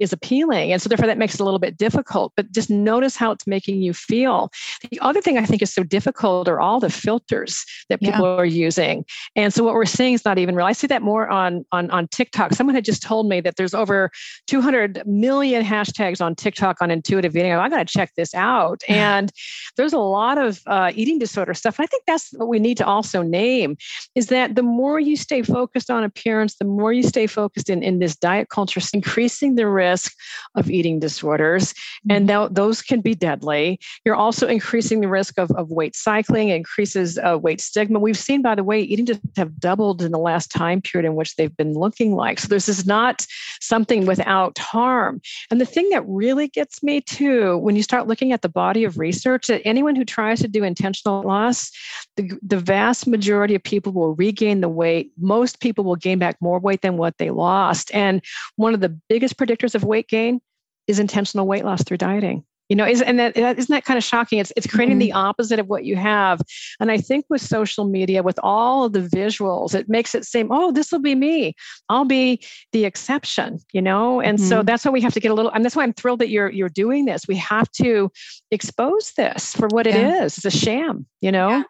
is appealing. And so therefore that makes it a little bit difficult, but just notice how it's making you feel. The other thing I think is so difficult are all the filters that people yeah. are using. And so what we're seeing is not even real. I see that more on, on, on TikTok. Someone had just told me that there's over 200 million hashtags on TikTok on intuitive eating. I got to check this out. (sighs) And there's a lot of uh, eating disorder stuff. And I think that's what we need to also name is that the more you stay focused on appearance, the more you stay focused in, in this diet culture, increasing the risk of eating disorders. And mm-hmm. th- those can be deadly. You're also increasing the risk of, of weight cycling, increases uh, weight stigma. We've seen, by the way, eating disorders have doubled in the last time period in which they've been looking like. So this is not something without harm. And the thing that really gets me too, when you start looking at the body of research, that anyone who tries to do intentional loss, the, the vast majority of people will regain the weight. Most people will gain back more weight than what they lost. And one of the biggest predictors of weight gain is intentional weight loss through dieting you know is, and that isn't that kind of shocking it's it's creating mm-hmm. the opposite of what you have and i think with social media with all of the visuals it makes it seem oh this will be me i'll be the exception you know and mm-hmm. so that's why we have to get a little and that's why i'm thrilled that you're you're doing this we have to expose this for what yeah. it is it's a sham you know yeah.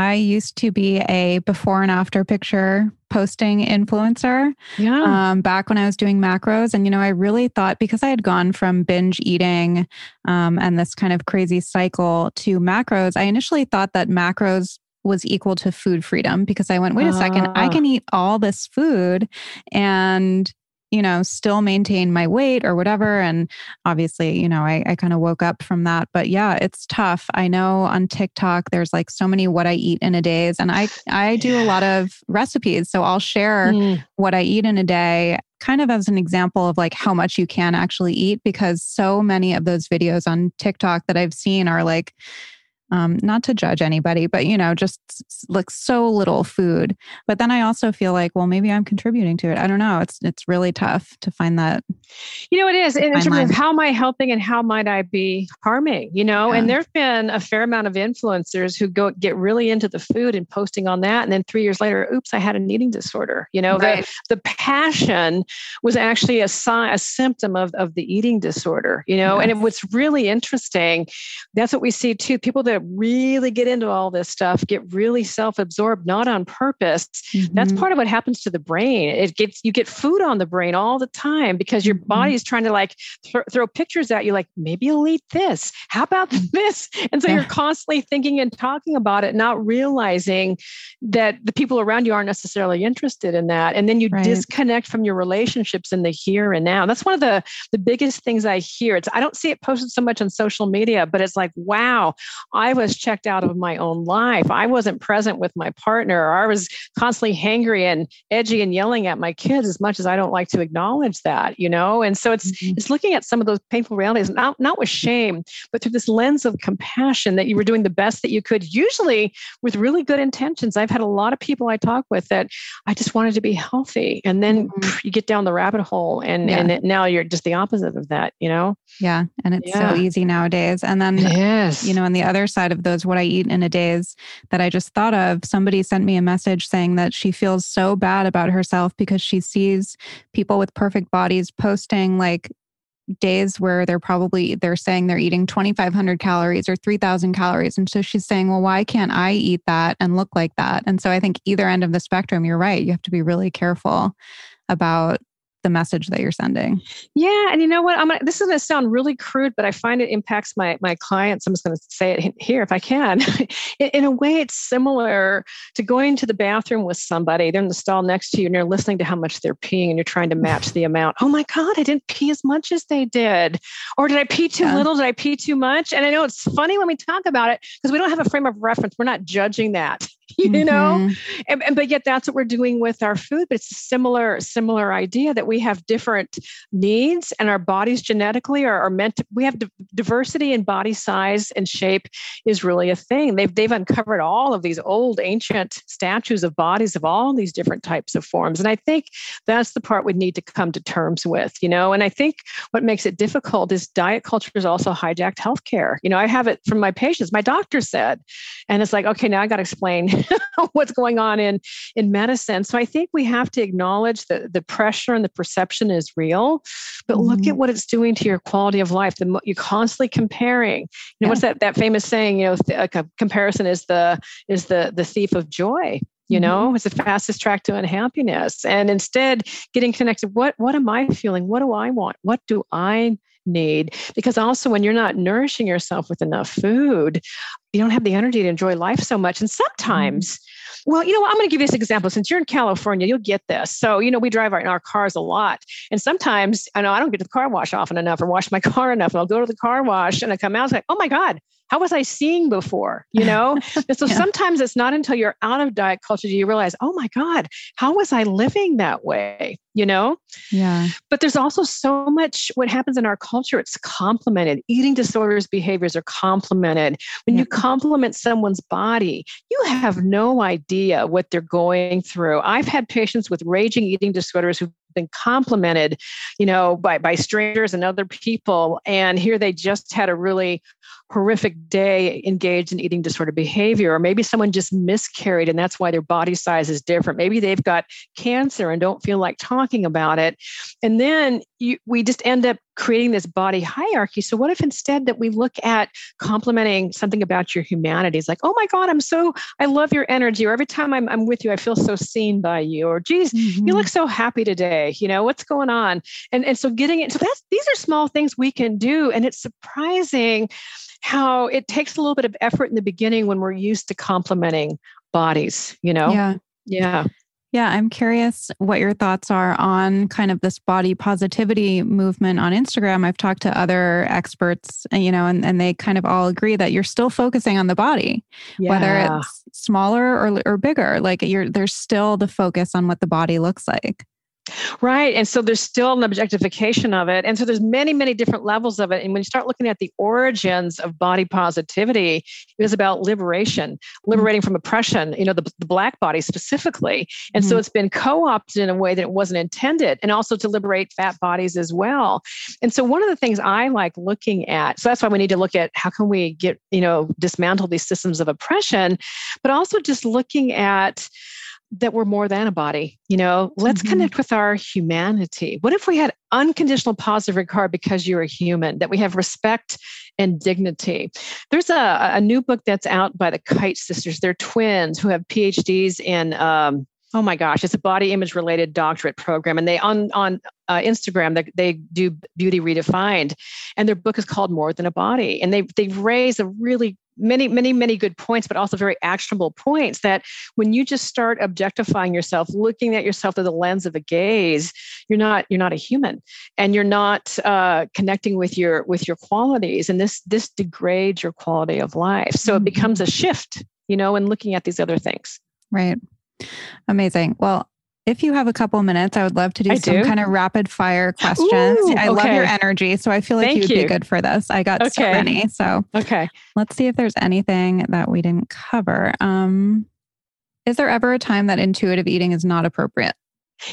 I used to be a before and after picture posting influencer. Yeah. Um, back when I was doing macros. And, you know, I really thought because I had gone from binge eating um, and this kind of crazy cycle to macros, I initially thought that macros was equal to food freedom because I went, wait a second, I ah. can eat all this food and you know, still maintain my weight or whatever. And obviously, you know, I, I kind of woke up from that. But yeah, it's tough. I know on TikTok there's like so many what I eat in a days. And I I do a lot of recipes. So I'll share mm. what I eat in a day kind of as an example of like how much you can actually eat because so many of those videos on TikTok that I've seen are like um, not to judge anybody, but you know, just like so little food. But then I also feel like, well, maybe I'm contributing to it. I don't know. It's it's really tough to find that. You know, it is in terms line. of how am I helping and how might I be harming? You know, yeah. and there've been a fair amount of influencers who go get really into the food and posting on that, and then three years later, oops, I had an eating disorder. You know, right. the the passion was actually a sign, a symptom of of the eating disorder. You know, yes. and it, what's really interesting, that's what we see too. People that really get into all this stuff get really self-absorbed not on purpose. Mm-hmm. that's part of what happens to the brain. It gets you get food on the brain all the time because your mm-hmm. body is trying to like th- throw pictures at you like maybe you'll eat this. How about (laughs) this? And so you're (laughs) constantly thinking and talking about it not realizing that the people around you aren't necessarily interested in that. And then you right. disconnect from your relationships in the here and now. That's one of the the biggest things i hear. It's i don't see it posted so much on social media but it's like wow i I was checked out of my own life. I wasn't present with my partner. Or I was constantly hangry and edgy and yelling at my kids as much as I don't like to acknowledge that, you know? And so it's mm-hmm. it's looking at some of those painful realities, not, not with shame, but through this lens of compassion that you were doing the best that you could, usually with really good intentions. I've had a lot of people I talk with that I just wanted to be healthy. And then mm-hmm. you get down the rabbit hole and, yeah. and it, now you're just the opposite of that, you know? Yeah. And it's yeah. so easy nowadays. And then, yes. you know, on the other side, side of those what I eat in a days that I just thought of, somebody sent me a message saying that she feels so bad about herself because she sees people with perfect bodies posting like days where they're probably they're saying they're eating 2500 calories or 3000 calories. And so she's saying well why can't i eat that and look like that? And so i think either end of the spectrum you're right you have to be really careful about the message that you're sending. Yeah, and you know what? I'm gonna, this is going to sound really crude, but I find it impacts my my clients. I'm just going to say it here if I can. (laughs) in, in, a way, it's similar to going to the bathroom with somebody. They're in the stall next to you, and you're listening to how much they're peeing, and you're trying to match the amount. Oh my God, I didn't pee as much as they did, or did I pee too yeah. little? Did I pee too much? And I know it's funny when we talk about it because we don't have a frame of reference. We're not judging that (laughs) you mm-hmm. know and, and, but yet that's what we're doing with our food but it's a similar similar idea that we have different needs and our bodies genetically are, are meant to we have diversity in body size and shape is really a thing. They've they've uncovered all of these old ancient statues of bodies of all these different types of forms. And i think that's the part we need to come to terms with you know? And i think what makes it difficult is diet culture has also hijacked healthcare. You know i have it from my patients. My doctor said and it's like okay now i got to explain (laughs) what's going on in in medicine. So I think we have to acknowledge that the pressure and the perception is real, but mm-hmm. look at what it's doing to your quality of life. The, you're constantly comparing. You know, yeah. what's that that famous saying? You know, like a comparison is the is the the thief of joy you mm-hmm. know it's the fastest track to unhappiness and instead getting connected what what am i feeling what do i want what do i need because also when you're not nourishing yourself with enough food you don't have the energy to enjoy life so much and sometimes mm. well, you know what? I'm going to give you this example. Since you're in California, you'll get this. So, you know, we drive our, in our cars a lot. And sometimes I know I don't get to the car wash often enough or wash my (laughs) car enough. And I'll go to the car wash and I come out and like, oh my God, how was I seeing before? You know? (laughs) so yeah. sometimes it's not until you're out of diet culture do you realize, oh my God, how was I living that way? You know? Yeah. But there's also so much what happens in our culture, it's complemented. Eating disorders behaviors are complemented. When yeah. you compliment someone's body, you have no idea what they're going through. I've had patients with raging eating disorders who've been complimented, you know, by by strangers and other people. And here they just had a really horrific day engaged in eating disorder behavior, or maybe someone just miscarried and that's why their body size is different. Maybe they've got cancer and don't feel like talking about it. And then you, we just end up creating this body hierarchy. So, what if instead that we look at complimenting something about your humanity? It's like, oh my God, I'm so, I love your energy. Or every time I'm, I'm with you, I feel so seen by you. Or, geez, mm-hmm. you look so happy today. You know, what's going on? And, and so getting it, so that's, these are small things we can do. And it's surprising how it takes a little bit of effort in the beginning when we're used to complimenting bodies, you know? Yeah. Yeah. Yeah, I'm curious what your thoughts are on kind of this body positivity movement on Instagram. I've talked to other experts, uh, you know, and, and they kind of all agree that you're still focusing on the body, yeah. whether it's smaller or, or bigger. Like you're there's still the focus on what the body looks like. Right. And so there's still an objectification of it. And so there's many, many different levels of it. And when you start looking at the origins of body positivity, it is about liberation, liberating from oppression, you know, the, the black body specifically. And mm-hmm. so it's been co-opted in a way that it wasn't intended, and also to liberate fat bodies as well. And so one of the things I like looking at, so that's why we need to look at how can we get, you know, dismantle these systems of oppression, but also just looking at that we're more than a body. You know, let's mm-hmm. connect with our humanity. What if we had unconditional positive regard because you're a human, that we have respect and dignity? There's a, a new book that's out by the Kite sisters. They're twins who have PhDs in um, oh my gosh it's a body image related doctorate program and they on on uh, instagram they, they do beauty redefined and their book is called more than a body and they they raise a really many many many good points but also very actionable points that when you just start objectifying yourself looking at yourself through the lens of a gaze you're not you're not a human and you're not uh, connecting with your with your qualities and this this degrades your quality of life so it becomes a mm-hmm. shift you know in looking at these other things right Amazing. Well, if you have a couple minutes, I would love to do I some do. kind of rapid fire questions. Ooh, I okay. love your energy. So I feel like Thank you'd you. be good for this. I got okay. so many. So okay. Let's see if there's anything that we didn't cover. Um, is there ever a time that intuitive eating is not appropriate?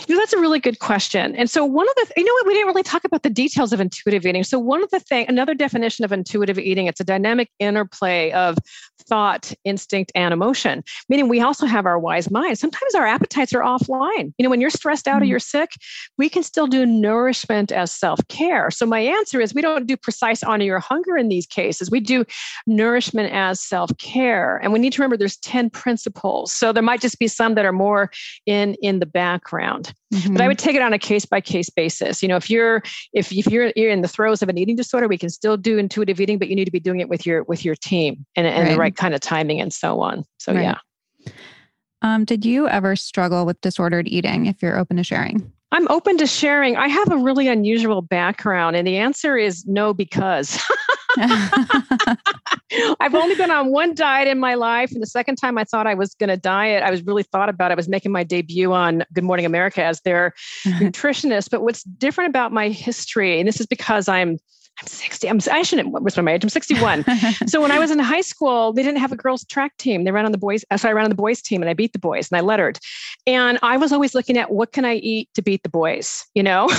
You know, that's a really good question. And so one of the, you know what, we didn't really talk about the details of intuitive eating. So one of the thing, another definition of intuitive eating, it's a dynamic interplay of thought, instinct, and emotion. Meaning we also have our wise mind. Sometimes our appetites are offline. You know, when you're stressed out mm-hmm. or you're sick, we can still do nourishment as self-care. So my answer is we don't do precise honor your hunger in these cases. We do nourishment as self-care. And we need to remember there's 10 principles. So there might just be some that are more in in the background around. Mm-hmm. But I would take it on a case by case basis. You know, if you're if if you're, you're in the throes of an eating disorder, we can still do intuitive eating, but you need to be doing it with your with your team and, and right. the right kind of timing and so on. So right. yeah. Um, did you ever struggle with disordered eating if you're open to sharing? I'm open to sharing. I have a really unusual background, and the answer is no, because (laughs) (laughs) I've only been on one diet in my life. And the second time I thought I was going to diet, I was really thought about it. I was making my debut on Good Morning America as their (laughs) nutritionist. But what's different about my history, and this is because I'm I'm 60. I'm, I shouldn't, what's my age? I'm 61. (laughs) so when I was in high school, they didn't have a girls track team. They ran on the boys. Uh, so I ran on the boys team and I beat the boys and I lettered. And I was always looking at what can I eat to beat the boys, you know?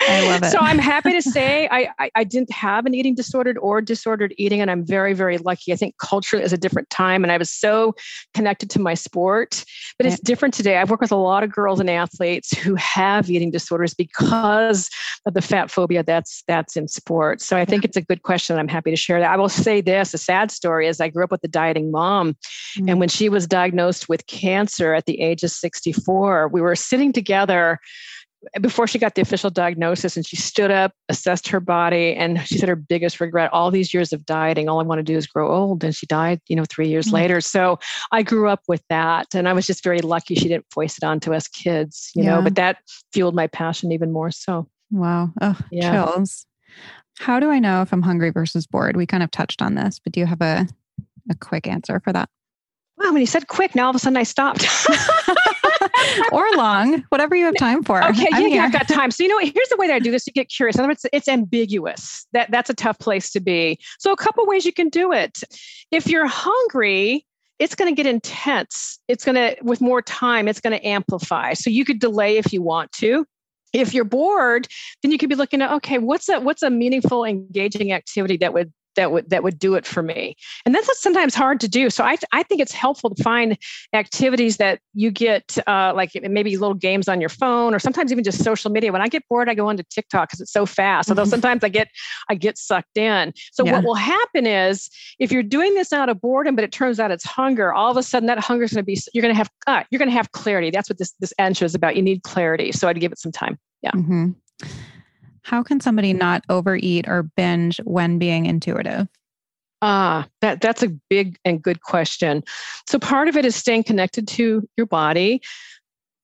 I love it. So I'm happy to say I, I, I didn't have an eating disordered or disordered eating, and I'm very very lucky. I think culture is a different time, and I was so connected to my sport. But it's different today. I've worked with a lot of girls and athletes who have eating disorders because of the fat phobia that's that's in sports. So I think it's a good question. I'm happy to share that. I will say this: a sad story is I grew up with a dieting mom, mm-hmm. and when she was diagnosed with cancer at the age of 64, we were sitting together before she got the official diagnosis and she stood up assessed her body and she said her biggest regret all these years of dieting all i want to do is grow old and she died you know three years mm-hmm. later. So i grew up with that and i was just very lucky she didn't voice it on to us kids you yeah. know but that fueled my passion even more so. Wow. Oh yeah. chills. How do i know if i'm hungry versus bored? We kind of touched on this but do you have a, a quick answer for that? Wow, when you said quick now all of a sudden i stopped (laughs) (laughs) or long, whatever you have time for. Okay, yeah, yeah, I've got time. So you know, here's the way that I do this to get curious. In other words, it's ambiguous. That that's a tough place to be. So a couple ways you can do it. If you're hungry, it's going to get intense. It's going to, with more time, it's going to amplify. So you could delay if you want to if you're bored then you could be looking at okay what's a what's a meaningful engaging activity that would that would that would do it for me. And that's sometimes hard to do. So i, I think it's helpful to find activities that you get uh, like maybe little games on your phone or sometimes even just social media. When i get bored i go onto tiktok because it's so fast although mm-hmm. sometimes i get i get sucked in. So yeah. what will happen is if you're doing this out of boredom but it turns out it's hunger all of a sudden that hunger is going to be you're going to have uh, you're going to have clarity. That's what this this answer is about. You need clarity. So i'd give it some time. Yeah. Mm-hmm. How can somebody not overeat or binge when being intuitive? Ah, that that's a big and good question. So part of it is staying connected to your body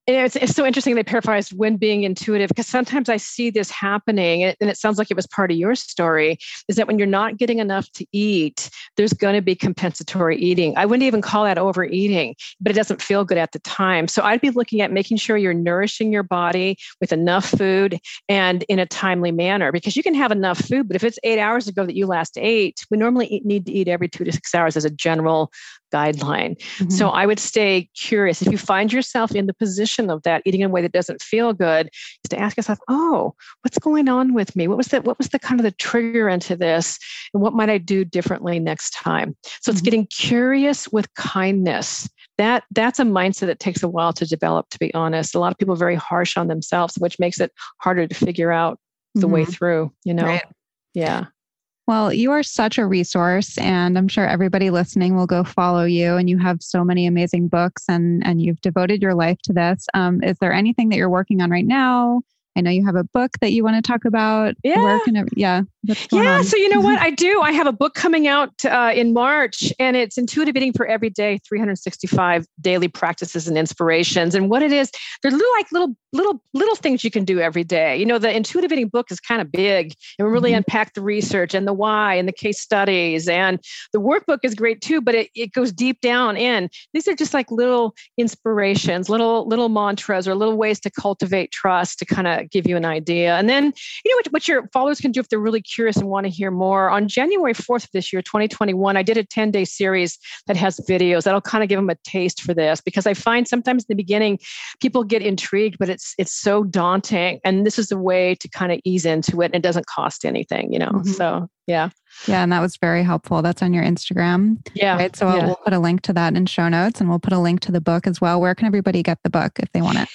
and it's, it's so interesting they paraphrased when being intuitive because sometimes i see this happening and it sounds like it was part of your story is that when you're not getting enough to eat there's going to be compensatory eating. I wouldn't even call that overeating but it doesn't feel good at the time. So i'd be looking at making sure you're nourishing your body with enough food and in a timely manner because you can have enough food but if it's eight hours ago that you last ate we normally need to eat every two to six hours as a general guideline. Mm-hmm. So I would stay curious. If you find yourself in the position of that, eating in a way that doesn't feel good, is to ask yourself, oh, what's going on with me? What was the what was the kind of the trigger into this? And what might I do differently next time? So it's mm-hmm. getting curious with kindness. That that's a mindset that takes a while to develop, to be honest. A lot of people are very harsh on themselves, which makes it harder to figure out the mm-hmm. way through, you know? Right. Yeah. Well, you are such a resource, and I'm sure everybody listening will go follow you. And you have so many amazing books, and and you've devoted your life to this. Um, is there anything that you're working on right now? I know you have a book that you want to talk about. Yeah. Where can it, yeah. Yeah. On? So, you know what? I do. I have a book coming out uh, in March, and it's Intuitive Eating for Every Day 365 Daily Practices and Inspirations. And what it is, they're little, like little, little, little things you can do every day. You know, the Intuitive Eating book is kind of big and we really mm-hmm. unpack the research and the why and the case studies. And the workbook is great too, but it, it goes deep down in. These are just like little inspirations, little, little mantras or little ways to cultivate trust to kind of give you an idea. And then, you know, what, what your followers can do if they're really curious and want to hear more. On January 4th of this year, 2021, I did a 10 day series that has videos that'll kind of give them a taste for this because I find sometimes in the beginning people get intrigued, but it's it's so daunting. And this is a way to kind of ease into it and it doesn't cost anything, you know. Mm-hmm. So yeah. Yeah, and that was very helpful. That's on your Instagram. Yeah. Right. So yeah. we'll put a link to that in show notes and we'll put a link to the book as well. Where can everybody get the book if they want it?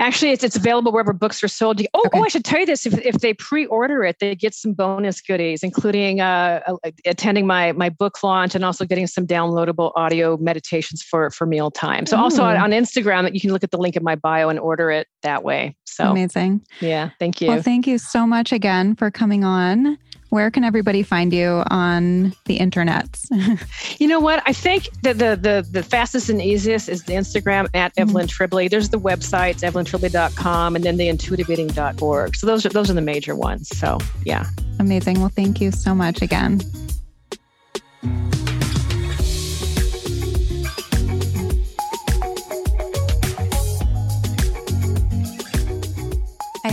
Actually, it's, it's available wherever books are sold. Oh, okay. oh, I should tell you this. If, if they pre-order it, they get some bonus goodies, including uh, attending my, my book launch and also getting some downloadable audio meditations for, for mealtime. So Ooh. also on, on Instagram, that you can look at the link in my bio and order it that way. So amazing. Yeah. Thank you. Well, thank you so much again for coming on. Where can everybody find you on the internets? (laughs) you know what? I think that the, the the fastest and easiest is the Instagram at mm-hmm. Evelyn Tribole. There's the website, evelyntribole.com, and then the intuitiveeating.org. So those are those are the major ones. So yeah. Amazing. Well, thank you so much again.